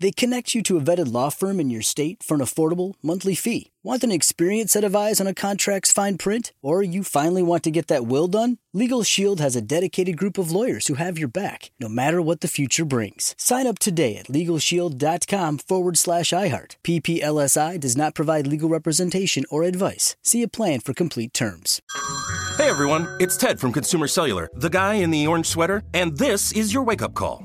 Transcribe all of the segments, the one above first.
They connect you to a vetted law firm in your state for an affordable monthly fee. Want an experienced set of eyes on a contract's fine print? Or you finally want to get that will done? Legal Shield has a dedicated group of lawyers who have your back, no matter what the future brings. Sign up today at LegalShield.com forward slash iHeart. PPLSI does not provide legal representation or advice. See a plan for complete terms. Hey everyone, it's Ted from Consumer Cellular, the guy in the orange sweater, and this is your wake up call.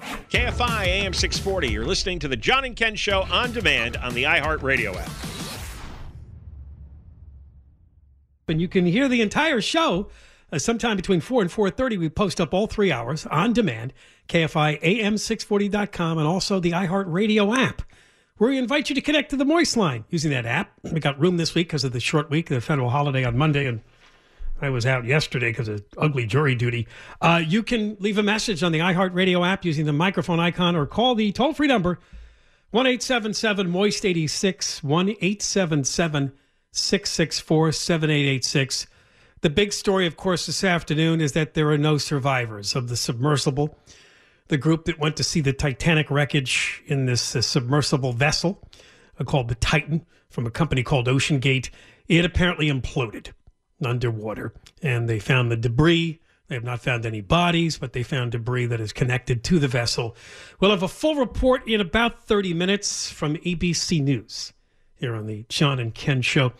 KFI AM 640. You're listening to the John and Ken Show on demand on the iHeartRadio app. And you can hear the entire show uh, sometime between 4 and 4.30. We post up all three hours on demand, KFI AM640.com, and also the iHeartRadio app, where we invite you to connect to the Moist line using that app. We got room this week because of the short week, the federal holiday on Monday, and I was out yesterday because of ugly jury duty. Uh, you can leave a message on the iHeartRadio app using the microphone icon or call the toll free number 1 877 Moist 86, 1 877 664 7886. The big story, of course, this afternoon is that there are no survivors of the submersible. The group that went to see the Titanic wreckage in this uh, submersible vessel uh, called the Titan from a company called Ocean Gate, it apparently imploded underwater. And they found the debris. They have not found any bodies, but they found debris that is connected to the vessel. We'll have a full report in about 30 minutes from ABC News here on the John and Ken Show.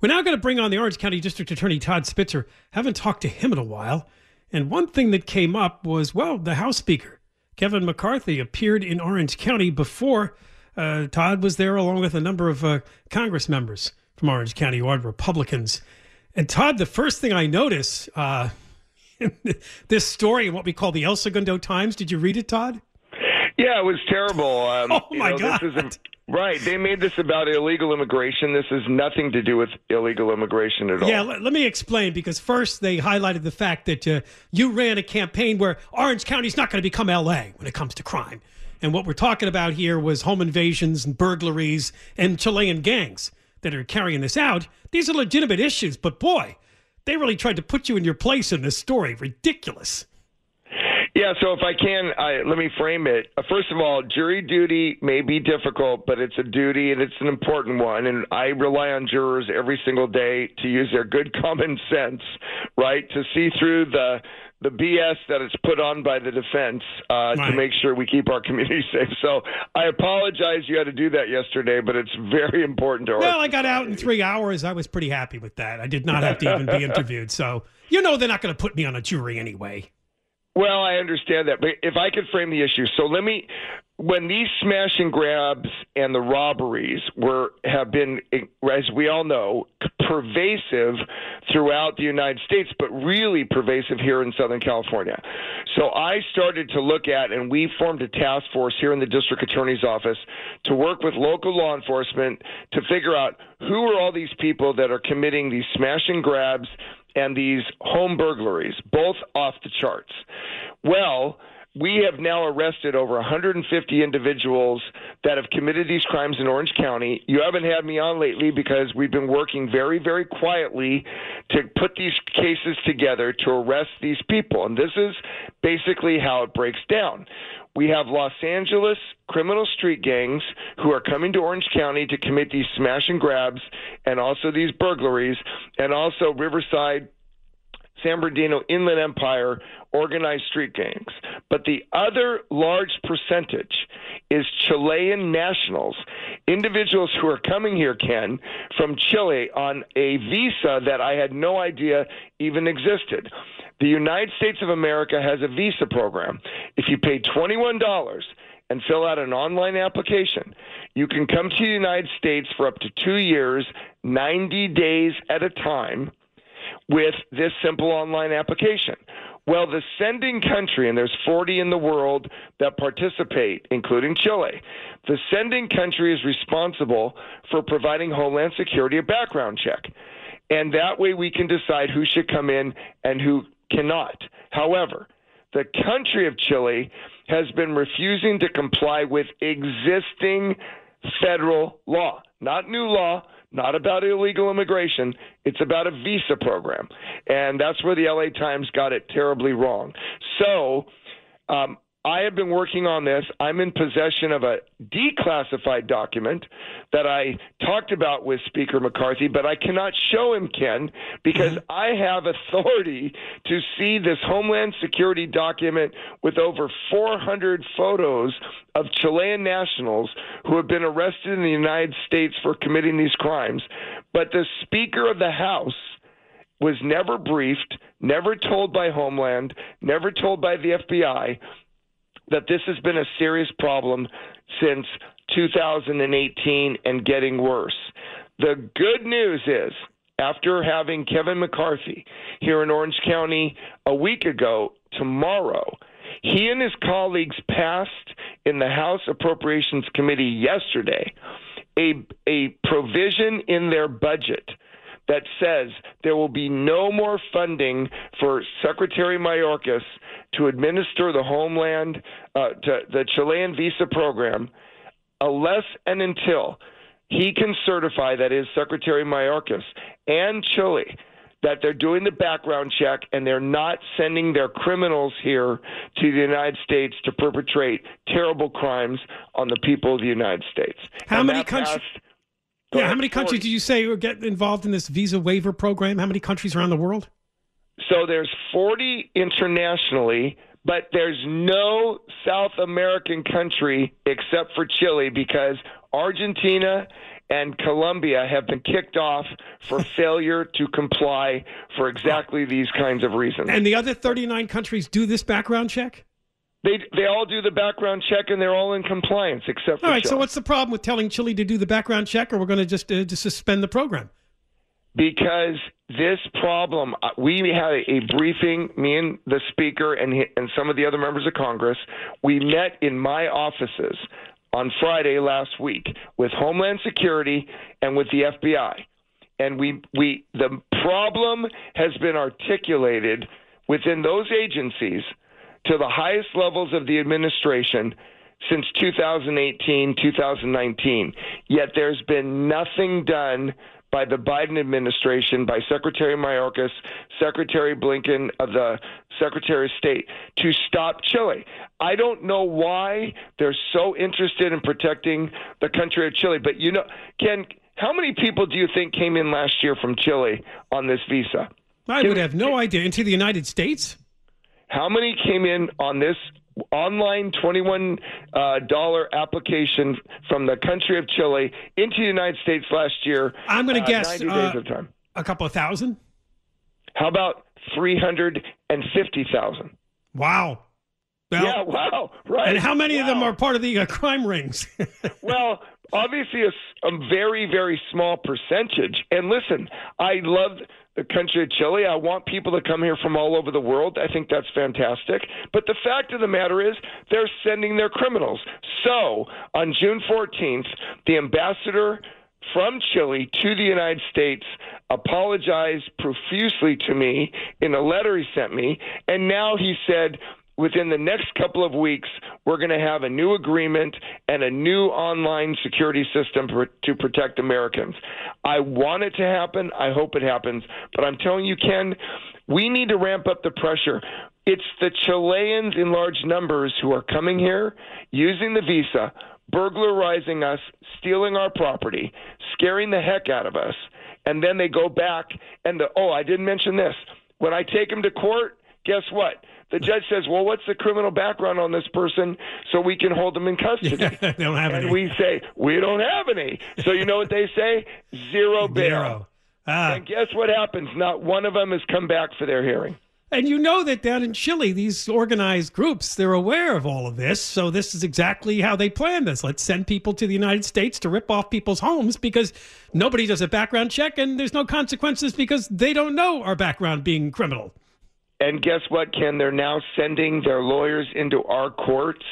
We're now going to bring on the Orange County District Attorney Todd Spitzer. Haven't talked to him in a while. And one thing that came up was, well, the House Speaker, Kevin McCarthy, appeared in Orange County before uh, Todd was there, along with a number of uh, Congress members from Orange County who are Republicans. And Todd, the first thing I notice uh, this story in what we call the El Segundo Times. Did you read it, Todd? Yeah, it was terrible. Um, oh my you know, god! This is a, right, they made this about illegal immigration. This has nothing to do with illegal immigration at all. Yeah, let, let me explain because first they highlighted the fact that uh, you ran a campaign where Orange County is not going to become L.A. when it comes to crime, and what we're talking about here was home invasions and burglaries and Chilean gangs that are carrying this out. These are legitimate issues, but boy, they really tried to put you in your place in this story. Ridiculous. Yeah, so if I can, I, let me frame it. Uh, first of all, jury duty may be difficult, but it's a duty and it's an important one. And I rely on jurors every single day to use their good common sense, right, to see through the the BS that is put on by the defense uh, Right. to make sure we keep our community safe. So I apologize you had to do that yesterday, but it's very important to our. Well, I got out in three hours. I was pretty happy with that. I did not have to even be interviewed. So, you know, they're not going to put me on a jury anyway. Well, I understand that, but if I could frame the issue, so let me. When these smash and grabs and the robberies were have been, as we all know, pervasive throughout the United States, but really pervasive here in Southern California. So I started to look at, and we formed a task force here in the district attorney's office to work with local law enforcement to figure out who are all these people that are committing these smash and grabs and these home burglaries, both off the charts. Well, we have now arrested over 150 individuals that have committed these crimes in Orange County. You haven't had me on lately because we've been working very, very quietly to put these cases together to arrest these people. And this is basically how it breaks down. We have Los Angeles criminal street gangs who are coming to Orange County to commit these smash and grabs and also these burglaries, and also Riverside San Bernardino Inland Empire organized street gangs. But the other large percentage is Chilean nationals, individuals who are coming here, Ken, from Chile on a visa that I had no idea even existed. The United States of America has a visa program. If you pay $21, and fill out an online application. You can come to the United States for up to two years, 90 days at a time with this simple online application. Well, the sending country, and there's 40 in the world that participate, including Chile, the sending country is responsible for providing Homeland Security a background check. And that way we can decide who should come in and who cannot. However, the country of Chile has been refusing to comply with existing federal law, not new law, not about illegal immigration. It's about a visa program. And that's where the LA Times got it terribly wrong. So, um, I have been working on this. I'm in possession of a declassified document that I talked about with Speaker McCarthy, but I cannot show him, Ken, because mm-hmm. I have authority to see this Homeland Security document with over 400 photos of Chilean nationals who have been arrested in the United States for committing these crimes. But the Speaker of the House was never briefed, never told by Homeland, never told by the FBI that this has been a serious problem since 2018 and getting worse. The good news is, after having Kevin McCarthy here in Orange County a week ago, tomorrow, he and his colleagues passed in the House Appropriations Committee yesterday a, a provision in their budget that says there will be no more funding for Secretary Mayorkas to administer the Homeland, uh, to the Chilean visa program, unless and until he can certify, that is, Secretary Mayorkas and Chile, that they're doing the background check and they're not sending their criminals here to the United States to perpetrate terrible crimes on the people of the United States. How and many countries? Yeah, how many countries did you say get involved in this visa waiver program? How many countries around the world? So there's 40 internationally, but there's no South American country except for Chile because Argentina and Colombia have been kicked off for failure to comply for exactly these kinds of reasons. And the other 39 countries do this background check? They they all do the background check and they're all in compliance except for All right, Chile. so what's the problem with telling Chile to do the background check or we're going to just uh, to suspend the program? Because this problem, uh, we had a briefing, me and the speaker and and some of the other members of Congress. We met in my offices on Friday last week with Homeland Security and with the FBI. And we we the problem has been articulated within those agencies to the highest levels of the administration since 2018, 2019. Yet there's been nothing done by the Biden administration, by Secretary Mayorkas, Secretary Blinken of the Secretary of State to stop Chile. I don't know why they're so interested in protecting the country of Chile, but you know, Ken, how many people do you think came in last year from Chile on this visa? I would have no idea. Into the United States? How many came in on this online $21 uh, application from the country of Chile into the United States last year? I'm going to uh, guess 90 days of time. a couple of thousand. How about 350,000? Wow. Well, yeah, wow, right. And how many wow. of them are part of the uh, crime rings? well, obviously a, a, very, very small percentage. And listen, I love the country of Chile. I want people to come here from all over the world. I think that's fantastic. But the fact of the matter is, they're sending their criminals. So on June 14th, the ambassador from Chile to the United States apologized profusely to me in a letter he sent me. And now he said, within the next couple of weeks, we're going to have a new agreement and a new online security system to protect Americans. I want it to happen. I hope it happens. But I'm telling you, Ken, we need to ramp up the pressure. It's the Chileans in large numbers who are coming here using the visa, burglarizing us, stealing our property, scaring the heck out of us. And then they go back and the, oh, I didn't mention this. When I take them to court, guess what? The judge says, "Well, what's the criminal background on this person so we can hold them in custody?" they don't have and any. we say, "We don't have any." So you know what they say? Zero bail. Zero. Ah. And guess what happens? Not one of them has come back for their hearing. And you know that down in Chile, these organized groups, they're aware of all of this. So this is exactly how they plan this. Let's send people to the United States to rip off people's homes because nobody does a background check and there's no consequences because they don't know our background being criminal. And guess what, Ken? They're now sending their lawyers into our courts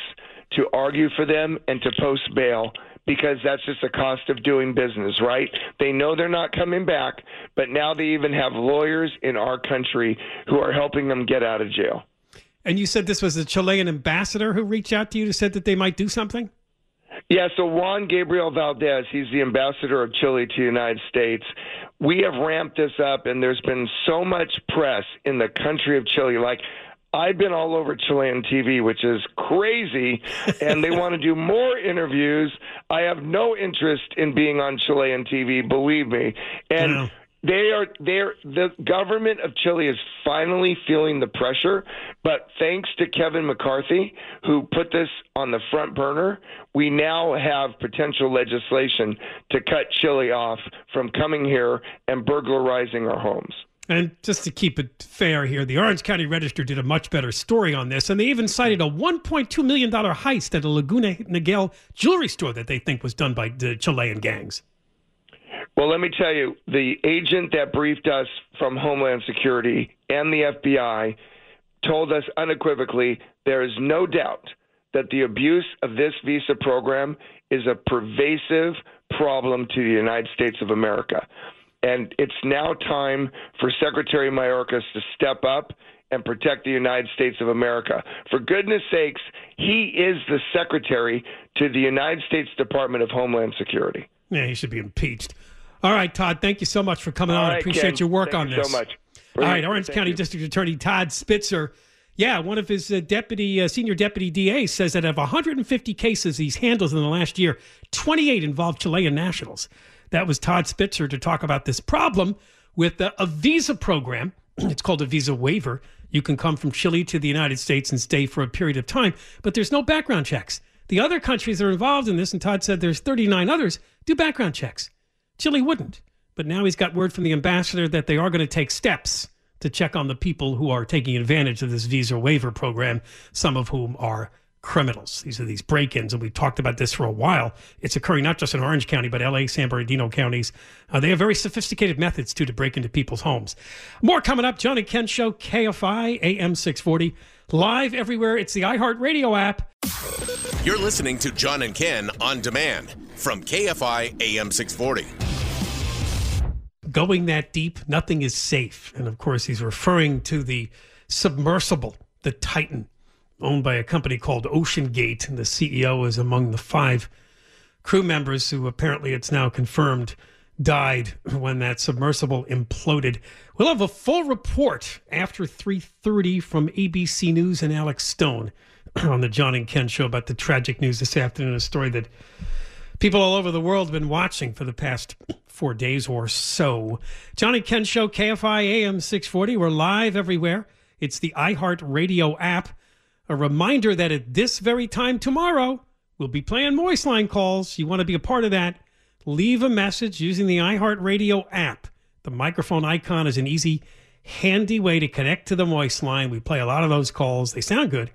to argue for them and to post bail because that's just the cost of doing business, right? They know they're not coming back, but now they even have lawyers in our country who are helping them get out of jail. And you said this was the Chilean ambassador who reached out to you to said that they might do something? Yeah, so Juan Gabriel Valdez, he's the ambassador of Chile to the United States. We have ramped this up, and there's been so much press in the country of Chile. Like, I've been all over Chilean TV, which is crazy, and they want to do more interviews. I have no interest in being on Chilean TV, believe me. And they are they're the government of Chile is finally feeling the pressure, but thanks to Kevin McCarthy, who put this on the front burner, we now have potential legislation to cut Chile off from coming here and burglarizing our homes. And just to keep it fair here, the Orange County Register did a much better story on this, and they even cited a $1.2 million heist at a Laguna Niguel jewelry store that they think was done by the Chilean gangs. Well, let me tell you, the agent that briefed us from Homeland Security and the FBI told us unequivocally there is no doubt that the abuse of this visa program is a pervasive problem to the United States of America. And it's now time for Secretary Mayorkas to step up and protect the United States of America. For goodness sakes, he is the secretary to the United States Department of Homeland Security. Yeah, he should be impeached. All right, Todd, thank you so much for coming All on. I right, appreciate Ken, your work thank on you this. so much. All right, Orange Thank County you. District Attorney Todd Spitzer. Yeah, one of his uh, deputy, uh, senior deputy DA says that of 150 cases he's handled in the last year, 28 involved Chilean nationals. That was Todd Spitzer to talk about this problem with uh, a visa program. it's called a visa waiver. You can come from Chile to the United States and stay for a period of time, but there's no background checks. The other countries that are involved in this, and Todd said there's 39 others, do background checks. Chile wouldn't. But now he's got word from the ambassador that they are going to take steps to check on the people who are taking advantage of this visa waiver program, some of whom are criminals. These are these break ins, and we've talked about this for a while. It's occurring not just in Orange County, but LA, San Bernardino counties. Uh, they have very sophisticated methods, too, to break into people's homes. More coming up. John and Ken Show, KFI, AM 640, live everywhere. It's the iHeartRadio app. You're listening to John and Ken on demand from KFI AM 640. going that deep, nothing is safe. And of course, he's referring to the submersible, the Titan, owned by a company called Ocean Gate. And the CEO is among the five crew members who apparently it's now confirmed died when that submersible imploded. We'll have a full report after 3:30 from ABC News and Alex Stone on the John and Ken show about the tragic news this afternoon, a story that people all over the world have been watching for the past four days or so. Johnny Ken Show, KFI AM 640. We're live everywhere. It's the iHeart Radio app. A reminder that at this very time tomorrow, we'll be playing Moist Line calls. You want to be a part of that? Leave a message using the iHeart Radio app. The microphone icon is an easy, handy way to connect to the Moist Line. We play a lot of those calls, they sound good.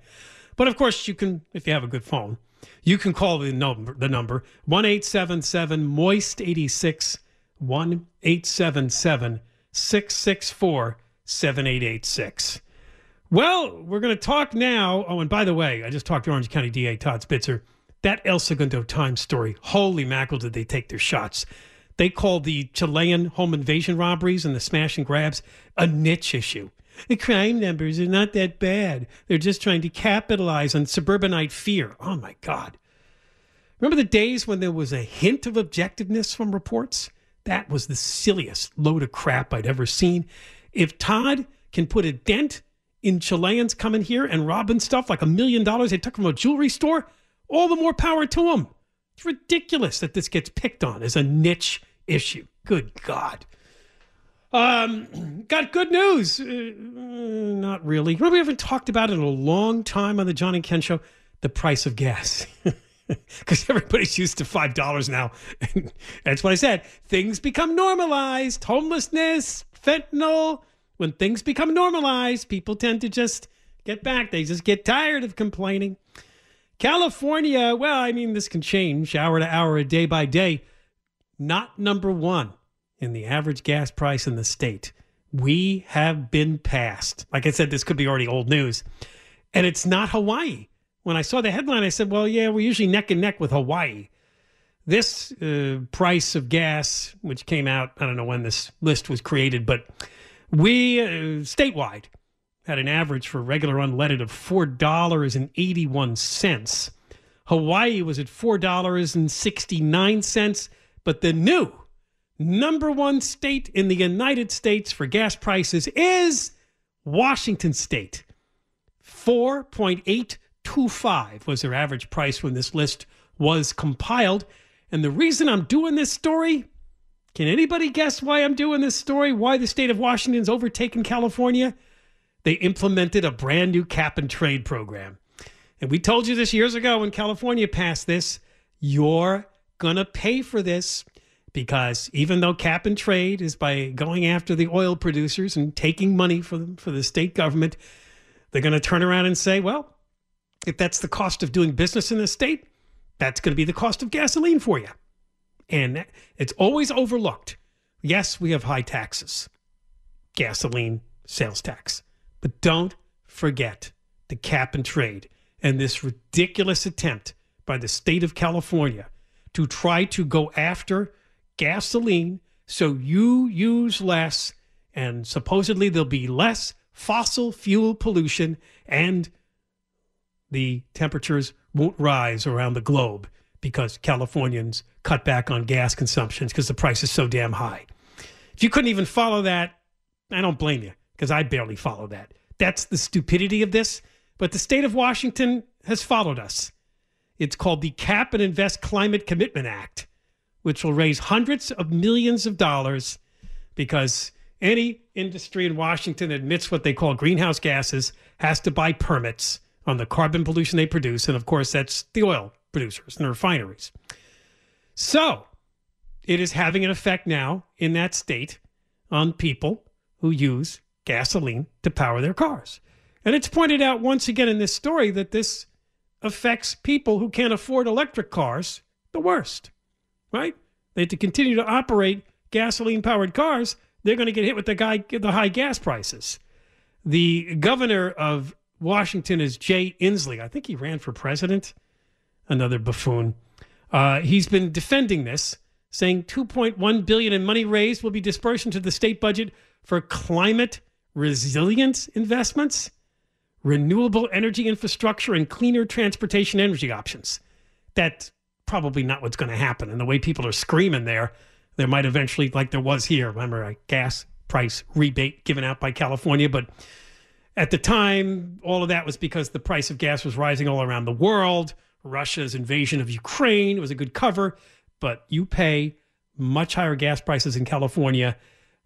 But of course, you can, if you have a good phone, you can call the number, the number 1 877 Moist 86, 1 877 664 7886. Well, we're going to talk now. Oh, and by the way, I just talked to Orange County DA Todd Spitzer. That El Segundo Times story, holy mackerel, did they take their shots. They called the Chilean home invasion robberies and the smash and grabs a niche issue. The crime numbers are not that bad. They're just trying to capitalize on suburbanite fear. Oh my God. Remember the days when there was a hint of objectiveness from reports? That was the silliest load of crap I'd ever seen. If Todd can put a dent in Chileans coming here and robbing stuff like a million dollars they took from a jewelry store, all the more power to him. It's ridiculous that this gets picked on as a niche issue. Good God. Um, got good news. Uh, not really. We haven't talked about it in a long time on the John and Ken show. The price of gas. Because everybody's used to five dollars now. That's what I said. Things become normalized. Homelessness, fentanyl. When things become normalized, people tend to just get back. They just get tired of complaining. California, well, I mean, this can change hour to hour, day by day. Not number one in the average gas price in the state. We have been passed. Like I said, this could be already old news. And it's not Hawaii. When I saw the headline, I said, well, yeah, we're usually neck and neck with Hawaii. This uh, price of gas, which came out, I don't know when this list was created, but we uh, statewide had an average for regular unleaded of $4.81. Hawaii was at $4.69, but the new number one state in the United States for gas prices is Washington State. 4.825 was their average price when this list was compiled. And the reason I'm doing this story, can anybody guess why I'm doing this story? Why the state of Washington's overtaken California? They implemented a brand new cap and trade program. And we told you this years ago when California passed this. You're going to pay for this because even though cap and trade is by going after the oil producers and taking money for them for the state government, they're going to turn around and say, well, if that's the cost of doing business in the state, that's going to be the cost of gasoline for you. And it's always overlooked. Yes, we have high taxes, gasoline sales tax, but don't forget the cap and trade and this ridiculous attempt by the state of California to try to go after gasoline so you use less and supposedly there'll be less fossil fuel pollution and the temperatures won't rise around the globe because Californians cut back on gas consumptions because the price is so damn high. If you couldn't even follow that, I don't blame you because I barely follow that. That's the stupidity of this. But the state of Washington has followed us. It's called the Cap and Invest Climate Commitment Act which will raise hundreds of millions of dollars because any industry in Washington that admits what they call greenhouse gases has to buy permits on the carbon pollution they produce. And of course, that's the oil producers and the refineries. So it is having an effect now in that state on people who use gasoline to power their cars. And it's pointed out once again in this story that this affects people who can't afford electric cars the worst right? They have to continue to operate gasoline powered cars. They're going to get hit with the, guy, the high gas prices. The governor of Washington is Jay Inslee. I think he ran for president. Another buffoon. Uh, he's been defending this, saying 2.1 billion in money raised will be dispersed into the state budget for climate resilience investments, renewable energy infrastructure, and cleaner transportation energy options. That probably not what's going to happen. And the way people are screaming there, there might eventually, like there was here, remember a gas price rebate given out by California. But at the time, all of that was because the price of gas was rising all around the world. Russia's invasion of Ukraine was a good cover, but you pay much higher gas prices in California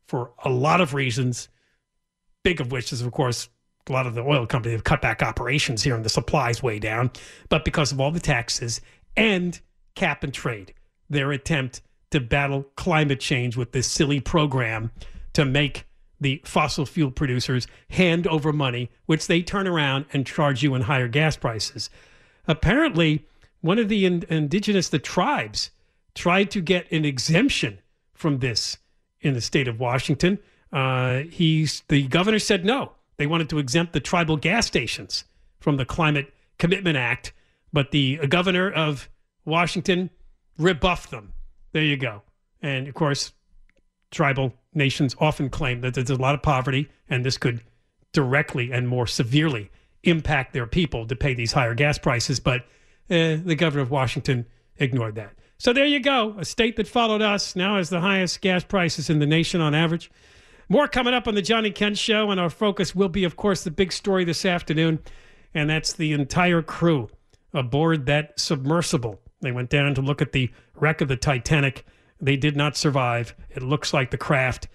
for a lot of reasons, big of which is, of course, a lot of the oil companies have cut back operations here and the supply's way down, but because of all the taxes and cap and trade, their attempt to battle climate change with this silly program to make the fossil fuel producers hand over money, which they turn around and charge you in higher gas prices. Apparently, one of the in- indigenous, the tribes, tried to get an exemption from this in the state of Washington. Uh, he's the governor said no. They wanted to exempt the tribal gas stations from the Climate Commitment Act, but the governor of Washington rebuffed them. There you go. And of course, tribal nations often claim that there's a lot of poverty, and this could directly and more severely impact their people to pay these higher gas prices. But uh, the governor of Washington ignored that. So there you go. A state that followed us now has the highest gas prices in the nation on average. More coming up on the Johnny Kent show, and our focus will be, of course, the big story this afternoon, and that's the entire crew aboard that submersible. They went down to look at the wreck of the Titanic. They did not survive. It looks like the craft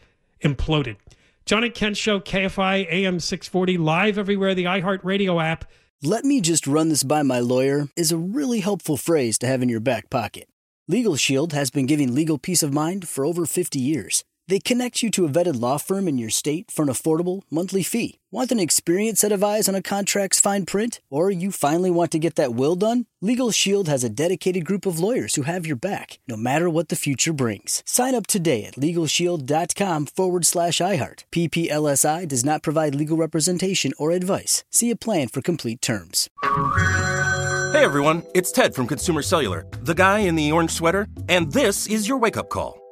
imploded. Johnny Kent show, KFI AM 640, live everywhere, the iHeartRadio app. Let me just run this by my lawyer is a really helpful phrase to have in your back pocket. Legal Shield has been giving legal peace of mind for over 50 years. They connect you to a vetted law firm in your state for an affordable monthly fee. Want an experienced set of eyes on a contract's fine print? Or you finally want to get that will done? Legal Shield has a dedicated group of lawyers who have your back, no matter what the future brings. Sign up today at LegalShield.com forward slash iHeart. PPLSI does not provide legal representation or advice. See a plan for complete terms. Hey everyone, it's Ted from Consumer Cellular, the guy in the orange sweater, and this is your wake up call.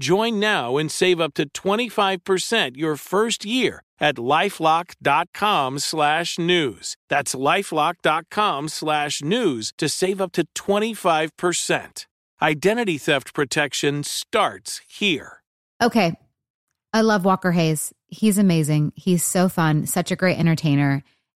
Join now and save up to 25% your first year at lifelock.com slash news. That's lifelock.com slash news to save up to 25%. Identity theft protection starts here. Okay. I love Walker Hayes. He's amazing. He's so fun, such a great entertainer.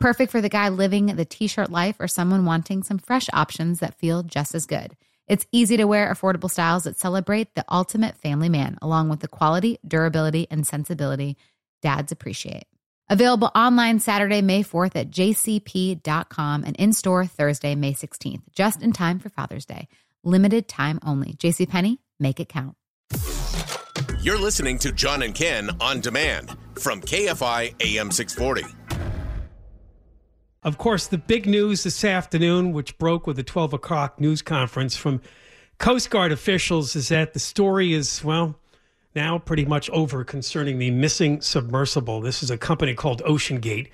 Perfect for the guy living the t shirt life or someone wanting some fresh options that feel just as good. It's easy to wear, affordable styles that celebrate the ultimate family man, along with the quality, durability, and sensibility dads appreciate. Available online Saturday, May 4th at jcp.com and in store Thursday, May 16th, just in time for Father's Day. Limited time only. JCPenney, make it count. You're listening to John and Ken on demand from KFI AM 640. Of course, the big news this afternoon, which broke with the 12 o'clock news conference from Coast Guard officials, is that the story is, well, now pretty much over concerning the missing submersible. This is a company called OceanGate,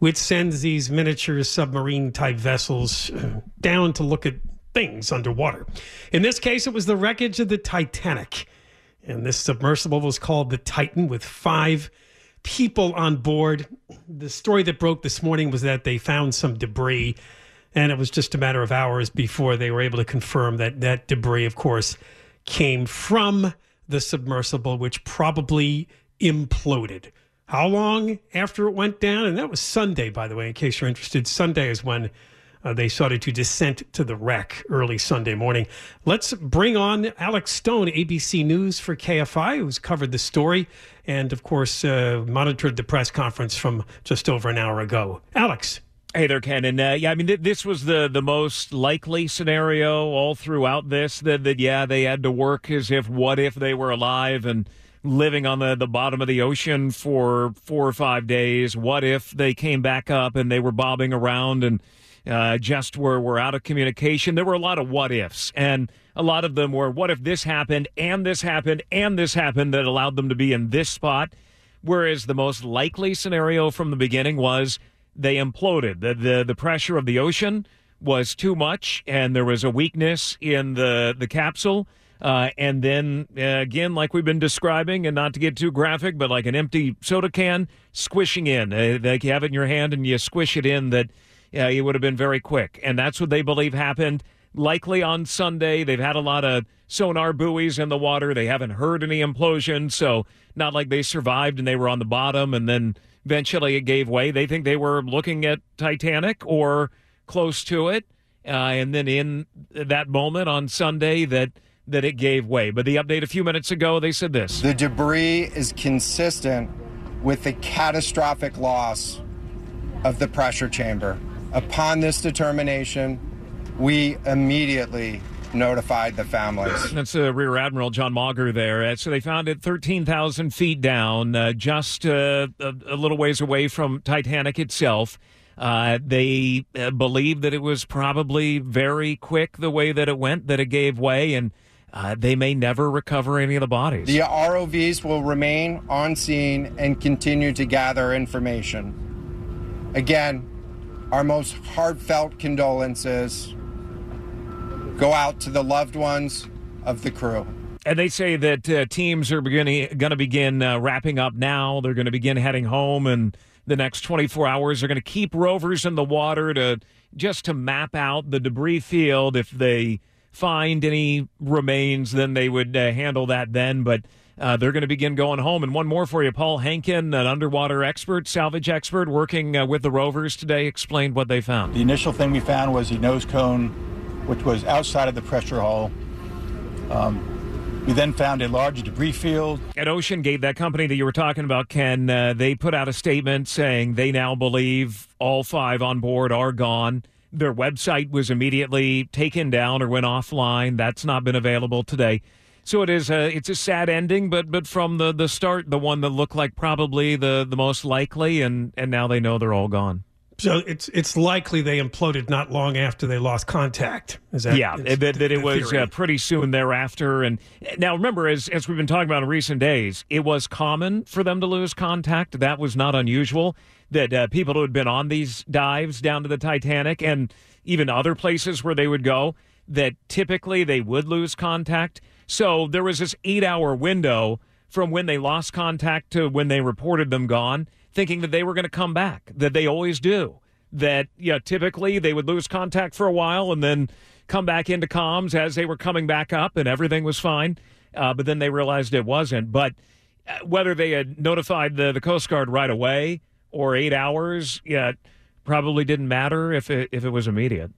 which sends these miniature submarine type vessels uh, down to look at things underwater. In this case, it was the wreckage of the Titanic. And this submersible was called the Titan with five people on board. The story that broke this morning was that they found some debris, and it was just a matter of hours before they were able to confirm that that debris, of course, came from the submersible, which probably imploded. How long after it went down? And that was Sunday, by the way, in case you're interested. Sunday is when uh, they started to descent to the wreck early Sunday morning. Let's bring on Alex Stone, ABC News for KFI, who's covered the story and, of course, uh, monitored the press conference from just over an hour ago. Alex. Hey there, Ken. And uh, yeah, I mean, th- this was the, the most likely scenario all throughout this that, that, yeah, they had to work as if what if they were alive and living on the, the bottom of the ocean for four or five days? What if they came back up and they were bobbing around and uh, just were, were out of communication? There were a lot of what ifs. And a lot of them were what if this happened and this happened and this happened that allowed them to be in this spot? Whereas the most likely scenario from the beginning was they imploded. The, the, the pressure of the ocean was too much, and there was a weakness in the, the capsule. Uh, and then uh, again, like we've been describing, and not to get too graphic, but like an empty soda can squishing in. Uh, like you have it in your hand and you squish it in, that uh, it would have been very quick. And that's what they believe happened. Likely on Sunday. They've had a lot of sonar buoys in the water. They haven't heard any implosion, so not like they survived and they were on the bottom and then eventually it gave way. They think they were looking at Titanic or close to it, uh, and then in that moment on Sunday that that it gave way. But the update a few minutes ago, they said this: the debris is consistent with the catastrophic loss of the pressure chamber. Upon this determination, we immediately notified the families. That's uh, Rear Admiral John Mauger there. Uh, so they found it 13,000 feet down, uh, just uh, a, a, little ways away from Titanic itself. Uh, they uh, believe that it was probably very quick the way that it went, that it gave way, and they may never recover any of the bodies. The ROVs will remain on scene and continue to gather information. Again, our most heartfelt condolences go out to the loved ones of the crew. And they say that uh, teams are beginning going to begin uh, wrapping up now. They're going to begin heading home, and the next 24 hours they're going to keep rovers in the water to just to map out the debris field. If they find any remains, then they would uh, handle that then. But uh, they're going to begin going home. And one more for you, Paul Hankin, an underwater expert, salvage expert, working uh, with the rovers today, explained what they found. The initial thing we found was the nose cone which was outside of the pressure hull. Um, we then found a large debris field. At OceanGate, that company that you were talking about, Ken, uh, they put out a statement saying they now believe all five on board are gone. Their website was immediately taken down or went offline. That's not been available today. So it is a it's a sad ending, but but from the, the start, the one that looked like probably the, the most likely, and, and now they know they're all gone. So it's it's likely they imploded not long after they lost contact. Is that yeah? That, that it was uh, pretty soon thereafter. And now remember, as as we've been talking about in recent days, it was common for them to lose contact. That was not unusual. That uh, people who had been on these dives down to the Titanic and even other places where they would go, that typically they would lose contact. So there was this eight hour window from when they lost contact to when they reported them gone thinking that they were going to come back, that they always do. That, yeah, typically they would lose contact for a while and then come back into comms as they were coming back up and everything was fine. Uh, but then they realized it wasn't. But uh, whether they had notified the, the Coast Guard right away or eight hours, yeah, probably didn't matter if it, if it was immediate.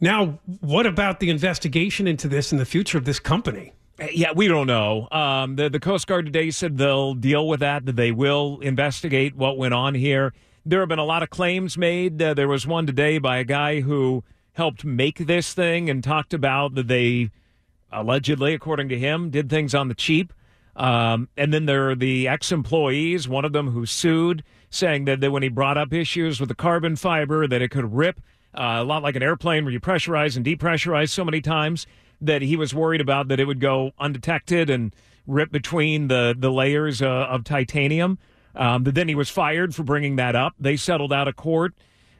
Now, what about the investigation into this and the future of this company? Yeah, we don't know. Um, the the Coast Guard today said they'll deal with that. That they will investigate what went on here. There have been a lot of claims made. Uh, there was one today by a guy who helped make this thing and talked about that they allegedly, according to him, did things on the cheap. Um, and then there are the ex employees, one of them who sued, saying that, that when he brought up issues with the carbon fiber, that it could rip uh, a lot like an airplane where you pressurize and depressurize so many times that he was worried about that it would go undetected and rip between the the layers uh, of titanium. Um, but then he was fired for bringing that up. They settled out of court.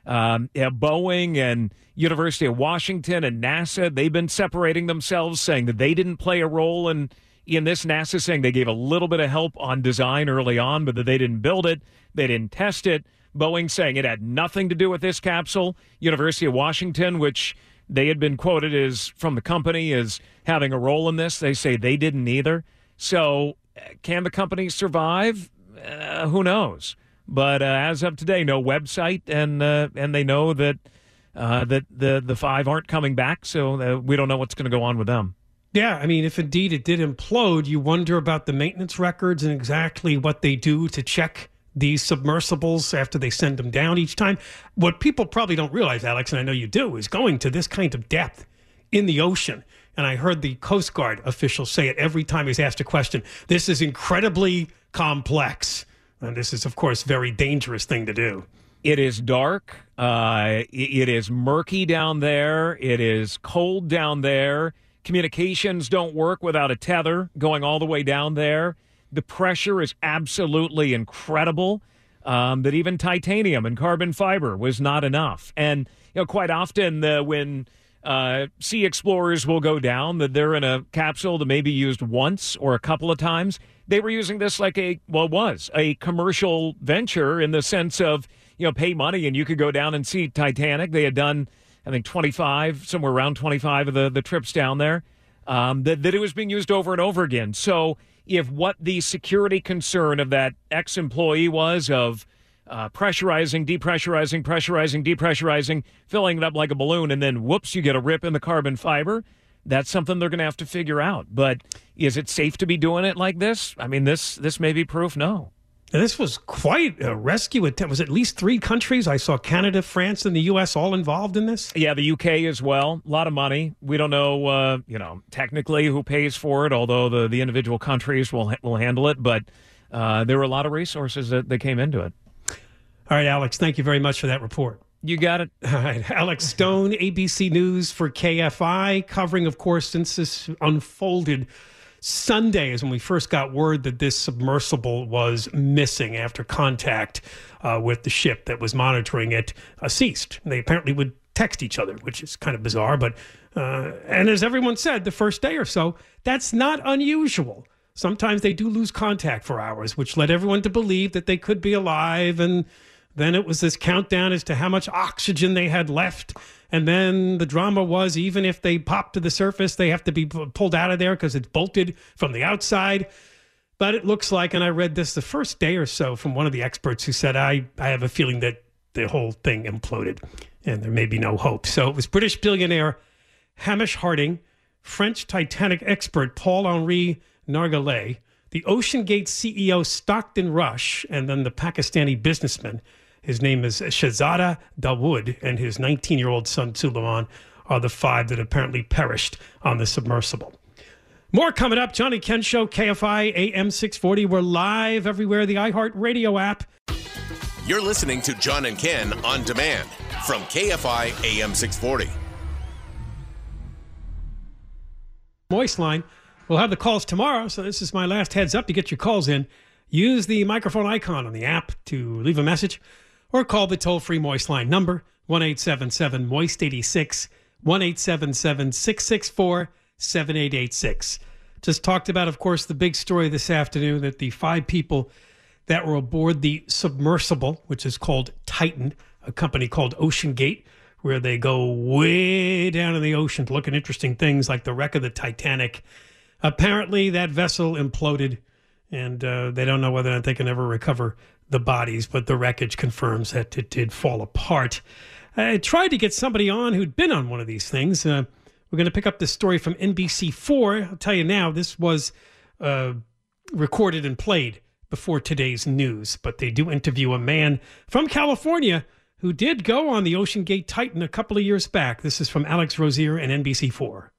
Um, yeah, Boeing and University of Washington and NASA they've been separating themselves, saying that they didn't play a role in in this. NASA saying they gave a little bit of help on design early on, but that they didn't build it, they didn't test it. Boeing saying it had nothing to do with this capsule. University of Washington, which they had been quoted as from the company as having a role in this. They say they didn't either. So, uh, can the company survive? Uh, who knows? But uh, as of today, no website, and uh, and they know that uh, that the the five aren't coming back, so uh, we don't know what's going to go on with them. Yeah, I mean, if indeed it did implode, you wonder about the maintenance records and exactly what they do to check these submersibles after they send them down each time. What people probably don't realize, Alex, and I know you do, is going to this kind of depth in the ocean. And I heard the Coast Guard official say it every time he's asked a question. This is incredibly complex. And this is, of course, very dangerous thing to do. It is dark. Uh, it is murky down there. It is cold down there. Communications don't work without a tether going all the way down there. The pressure is absolutely incredible. Um, that even titanium and carbon fiber was not enough. And you know, quite often uh, when uh, sea explorers will go down, that they're in a capsule that may be used once or a couple of times. They were using this like a well, was a commercial venture in the sense of you know pay money and you could go down and see Titanic. They had done I think 25, somewhere around 25 of the, the trips down there, um, that, that it was being used over and over again. So if what the security concern of that ex employee was of uh, pressurizing, depressurizing, pressurizing, depressurizing, filling it up like a balloon, and then whoops, you get a rip in the carbon fiber. That's something they're going to have to figure out. But is it safe to be doing it like this? I mean, this this may be proof. No. And this was quite a rescue attempt. Was at least three countries? I saw Canada, France, and the U.S. all involved in this. Yeah, the UK as well. A lot of money. We don't know, uh, you know, technically who pays for it, although the, the individual countries will will handle it. But uh, there were a lot of resources that, that came into it. All right, Alex. Thank you very much for that report. You got it. All right, Alex Stone, ABC News for KFI, covering, of course, since this unfolded Sunday is when we first got word that this submersible was missing after contact uh, with the ship that was monitoring it uh, ceased. They apparently would text each other, which is kind of bizarre. But uh, and as everyone said, the first day or so, that's not unusual. Sometimes they do lose contact for hours, which led everyone to believe that they could be alive. And then it was this countdown as to how much oxygen they had left and then the drama was even if they pop to the surface, they have to be pulled out of there because it's bolted from the outside. But it looks like, and I read this the first day or so from one of the experts who said, I, I have a feeling that the whole thing imploded and there may be no hope. So it was British billionaire Hamish Harding, French Titanic expert Paul Henri Nargeolet, the OceanGate CEO Stockton Rush, and then the Pakistani businessman his name is Shahzada Dawood, and his 19 year old son Suleman are the five that apparently perished on the submersible. More coming up. John and Ken Show, KFI AM 640. We're live everywhere, the iHeart Radio app. You're listening to John and Ken on demand from KFI AM 640. Moist line. We'll have the calls tomorrow, so this is my last heads up to get your calls in. Use the microphone icon on the app to leave a message or call the toll free Moist line number 1 877 Moist 86 1 877 664 7886. Just talked about, of course, the big story this afternoon that the five people that were aboard the submersible, which is called Titan, a company called OceanGate, where they go way down in the ocean to look at interesting things like the wreck of the Titanic. Apparently, that vessel imploded, and uh, they don't know whether or not they can ever recover the bodies, but the wreckage confirms that it did fall apart. I tried to get somebody on who'd been on one of these things. Uh, we're going to pick up this story from NBC4. I'll tell you now, this was uh, recorded and played before today's news, but they do interview a man from California who did go on the OceanGate Titan a couple of years back. This is from Alex Rozier and NBC4.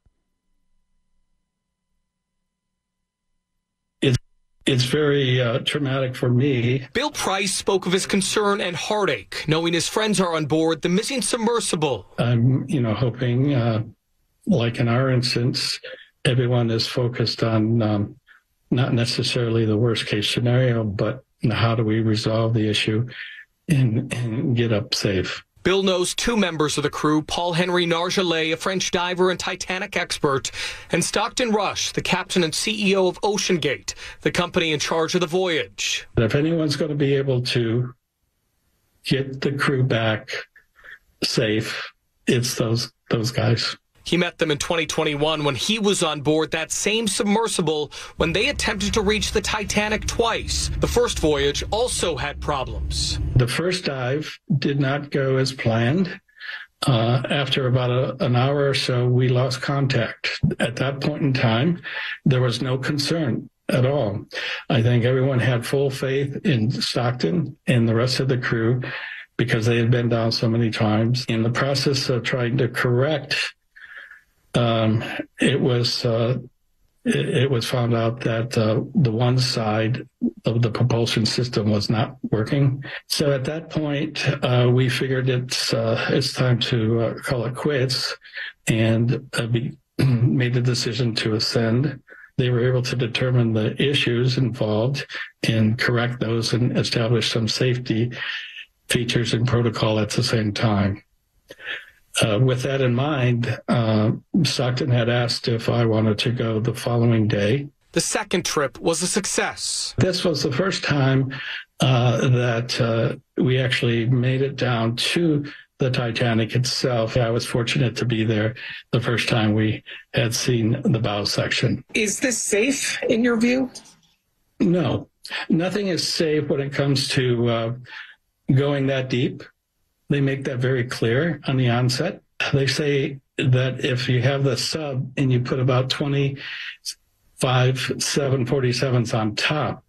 It's very uh, traumatic for me. Bill Price spoke of his concern and heartache, knowing his friends are on board the missing submersible. I'm, you know, hoping, uh, like in our instance, everyone is focused on um, not necessarily the worst case scenario, but how do we resolve the issue and, and get up safe. Bill knows two members of the crew, Paul Henry Nargeolet, a French diver and Titanic expert, and Stockton Rush, the captain and CEO of OceanGate, the company in charge of the voyage. If anyone's going to be able to get the crew back safe, it's those those guys. He met them in 2021 when he was on board that same submersible when they attempted to reach the Titanic twice. The first voyage also had problems. The first dive did not go as planned. Uh, after about a, an hour or so, we lost contact. At that point in time, there was no concern at all. I think everyone had full faith in Stockton and the rest of the crew because they had been down so many times. In the process of trying to correct, um, it was uh, it, it, was found out that uh, the one side of the propulsion system was not working. So at that point, uh, we figured it's uh, it's time to uh, call it quits, and uh, be, made the decision to ascend they were able to determine the issues involved and correct those and establish some safety features and protocol at the same time. Uh, with that in mind, uh, Stockton had asked if I wanted to go the following day. The second trip was a success. This was the first time uh, that uh, we actually made it down to the Titanic itself. I was fortunate to be there the first time we had seen the bow section. Is this safe in your view? No, nothing is safe when it comes to uh, going that deep. They make that very clear on the onset. They say that if you have the sub and you put about 25 747s on top,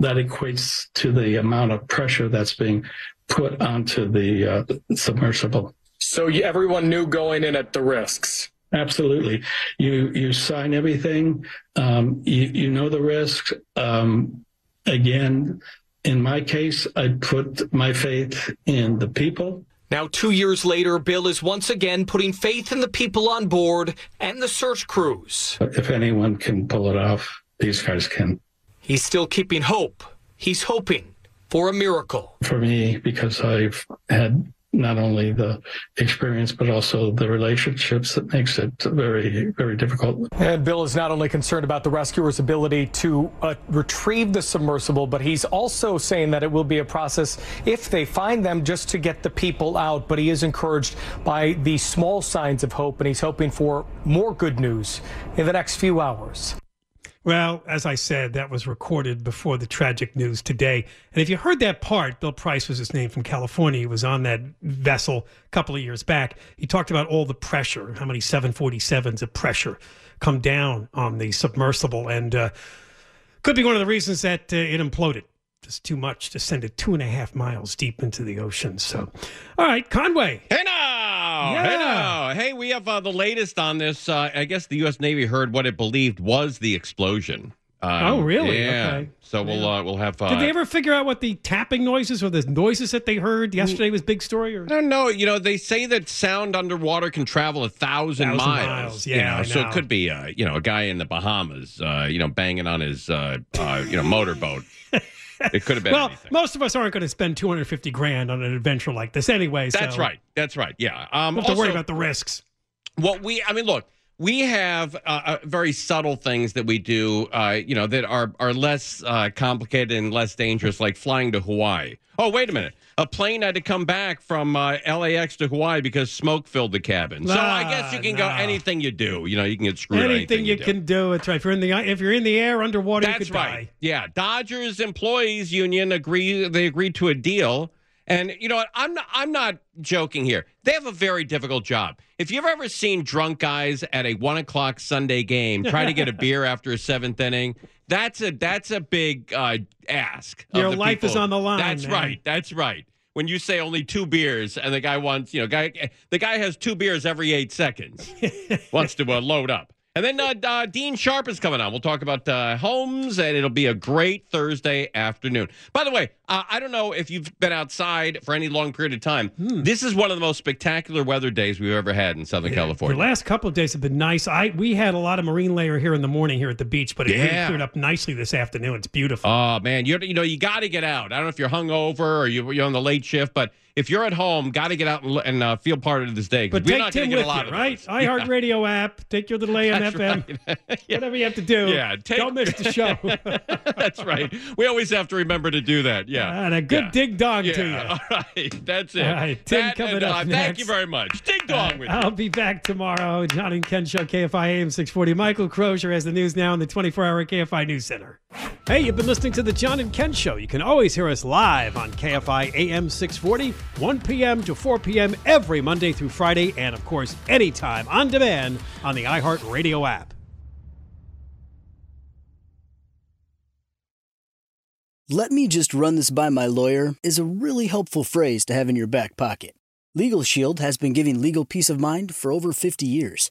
that equates to the amount of pressure that's being put onto the uh, submersible. So you, everyone knew going in at the risks. Absolutely. You you sign everything. Um, you you know the risks. Um, again, in my case, I put my faith in the people. Now, two years later, Bill is once again putting faith in the people on board and the search crews. If anyone can pull it off, these guys can. He's still keeping hope. He's hoping for a miracle. For me, because I've had not only the experience but also the relationships that makes it very very difficult. And bill is not only concerned about the rescuers ability to uh, retrieve the submersible but he's also saying that it will be a process if they find them just to get the people out. But he is encouraged by the small signs of hope and he's hoping for more good news in the next few hours well, as I said, that was recorded before the tragic news today. And if you heard that part, Bill Price was his name from California. He was on that vessel a couple of years back. He talked about all the pressure, how many 747s of pressure come down on the submersible. And uh, could be one of the reasons that uh, it imploded. Just too much to send it two and a half miles deep into the ocean. So, all right, Conway. Hey now, yeah. hey we have uh, the latest on this. Uh, I guess the U.S. Navy heard what it believed was the explosion. Um, oh, really? Yeah. Okay. So we'll uh, we'll have. Uh, Did they ever figure out what the tapping noises or the noises that they heard yesterday was big story? Or I don't know. You know, they say that sound underwater can travel a thousand, thousand miles. miles. Yeah, you know, I so it could be uh, you know a guy in the Bahamas, uh, you know, banging on his uh, uh, you know motorboat. It could have been. well, anything. most of us aren't going to spend 250 grand on an adventure like this anyway. That's so right. That's right. Yeah. Um, Don't have to worry about the risks. What we, I mean, look, we have uh, uh, very subtle things that we do, uh, you know, that are are less uh, complicated and less dangerous, like flying to Hawaii. Oh, wait a minute. A plane had to come back from uh, LAX to Hawaii because smoke filled the cabin. So I guess you can go anything you do. You know, you can get screwed. Anything, anything you do. can do. It's right. If you're in the if you're in the air underwater, That's you could right. die. Yeah, Dodgers employees union agree. They agreed to a deal, and you know what? I'm not. I'm not joking here. They have a very difficult job. If you've ever seen drunk guys at a one o'clock Sunday game try to get a beer after a seventh inning, that's a that's a big uh, ask. of Your life is on the line, That's man. right. That's right. When you say only two beers and the guy wants, you know, guy the guy has two beers every eight seconds, wants to uh, load up. And then uh, uh, Dean Sharp is coming on. We'll talk about uh, homes, and it'll be a great Thursday afternoon. By the way, uh, I don't know if you've been outside for any long period of time. Hmm. This is one of the most spectacular weather days we've ever had in Southern California. The last couple of days have been nice. I we had a lot of marine layer here in the morning here at the beach, but it really cleared up nicely this afternoon. It's beautiful. Oh man, you you know you got to get out. I don't know if you're hungover or you, you're on the late shift, but if you're at home, got to get out and, and uh, feel part of this day. but we're take not Tim gonna with get a lot you, of right? iHeartRadio app. Take your little AM That's FM. Whatever you have to do. Yeah, take- Don't miss the show. That's right. We always have to remember to do that. Yeah. And a good yeah. dig dong yeah. to you. All right. That's it. All right, Tim That coming and, up uh, next. Thank you very much. Ding dong with. I'll be back tomorrow. John and Ken Show, KFI AM 640. Michael Crozier has the news now in the 24 hour KFI News Center. Hey, you've been listening to the John and Ken Show. You can always hear us live on KFI AM 640, 1 p.m. to 4 p.m. every Monday through Friday, and of course, anytime on demand on the iHeartRadio app. Let me just run this by my lawyer is a really helpful phrase to have in your back pocket. Legal Shield has been giving legal peace of mind for over 50 years.